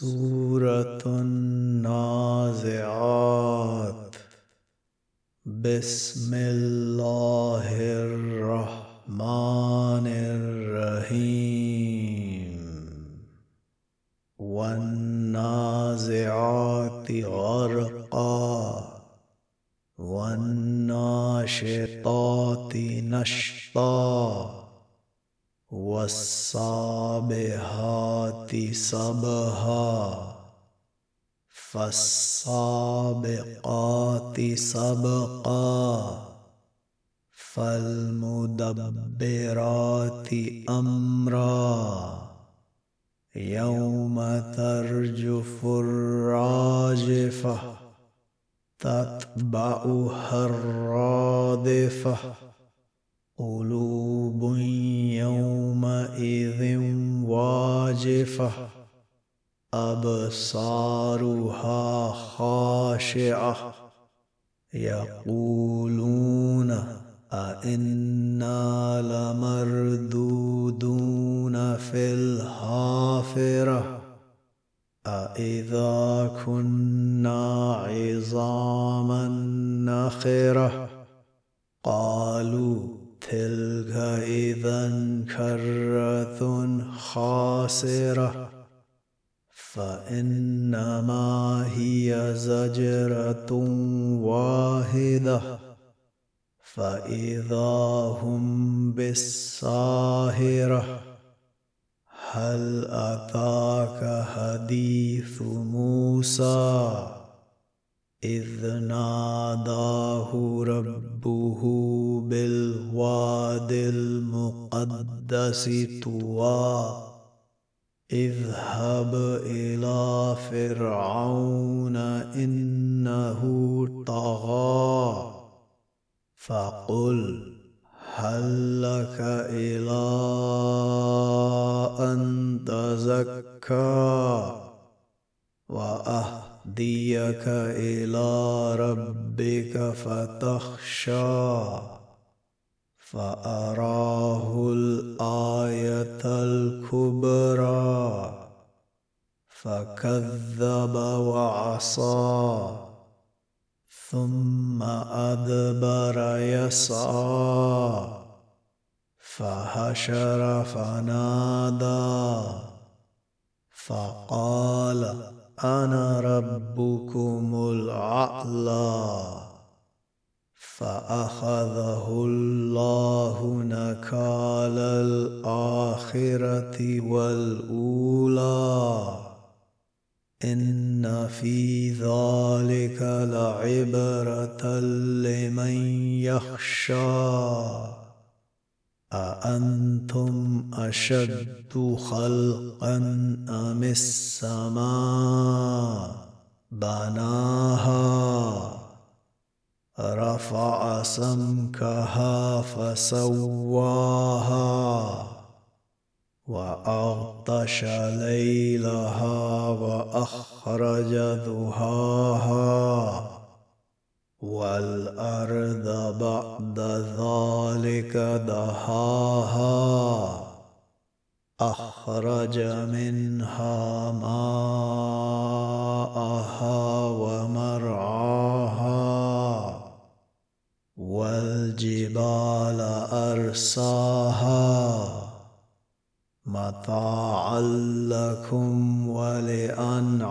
سورة النازعات. بسم الله الرحمن الرحيم. والنازعات غرقا. والناشطات نشطا. والصابهات صبها فالسابقات سبقا فالمدبرات أمرا. يوم ترجف الراجفة تتبعها الرادفة. قلوب واجفة. أبصارها خاشعة. يقولون أئنا لمردودون في الحافرة. أإذا كنا عظاما نخرة. قالوا تلك إذا كرة خاسرة. فإنما هي زجرة واحدة. فإذا هم بالساهرة هل أتاك حديث موسى؟ إذ ناداه ربه بالواد المقدس طوى اذهب إلى فرعون إنه طغى فقل هل لك إلى أن تزكى؟ يهديك إلى ربك فتخشى فأراه الآية الكبرى فكذب وعصى ثم أدبر يسعى فحشر فنادى فقال أنا ربكم الأعلى فأخذه الله نكال الآخرة والأولى. إن في ذلك لعبرة لمن يخشى. أأنتم أشد خلقا أم السماء؟ بناها. رفع سمكها فسواها. وأغطش ليلها وأخرج ضحاها. والأرض بعد ذلك دهاها أخرج منها ماءها ومرعاها والجبال أرساها. متاعا لكم ولأنعامكم.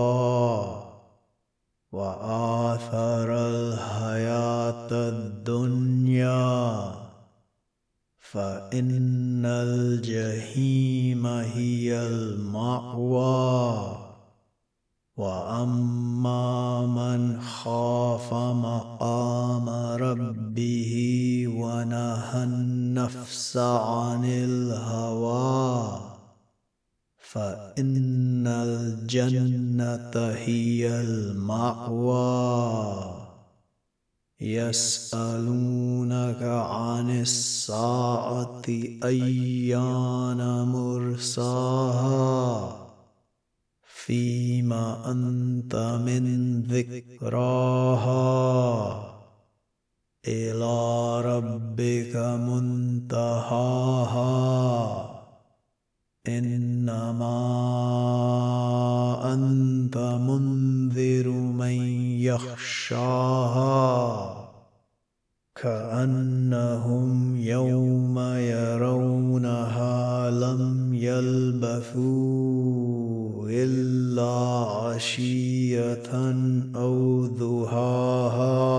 وآثر الحياة الدنيا. فإن الجحيم هي المأوى. وأما من خاف مقام ربه ونهى النفس عن الهوى. فإن الجنة هي المأوى. يسألونك عن الساعة أيان مرساها. فيما أنت من ذكراها. انت منذر من يخشاها كأنهم يوم يرونها لم يلبثوا إلا عشية أو ضحاها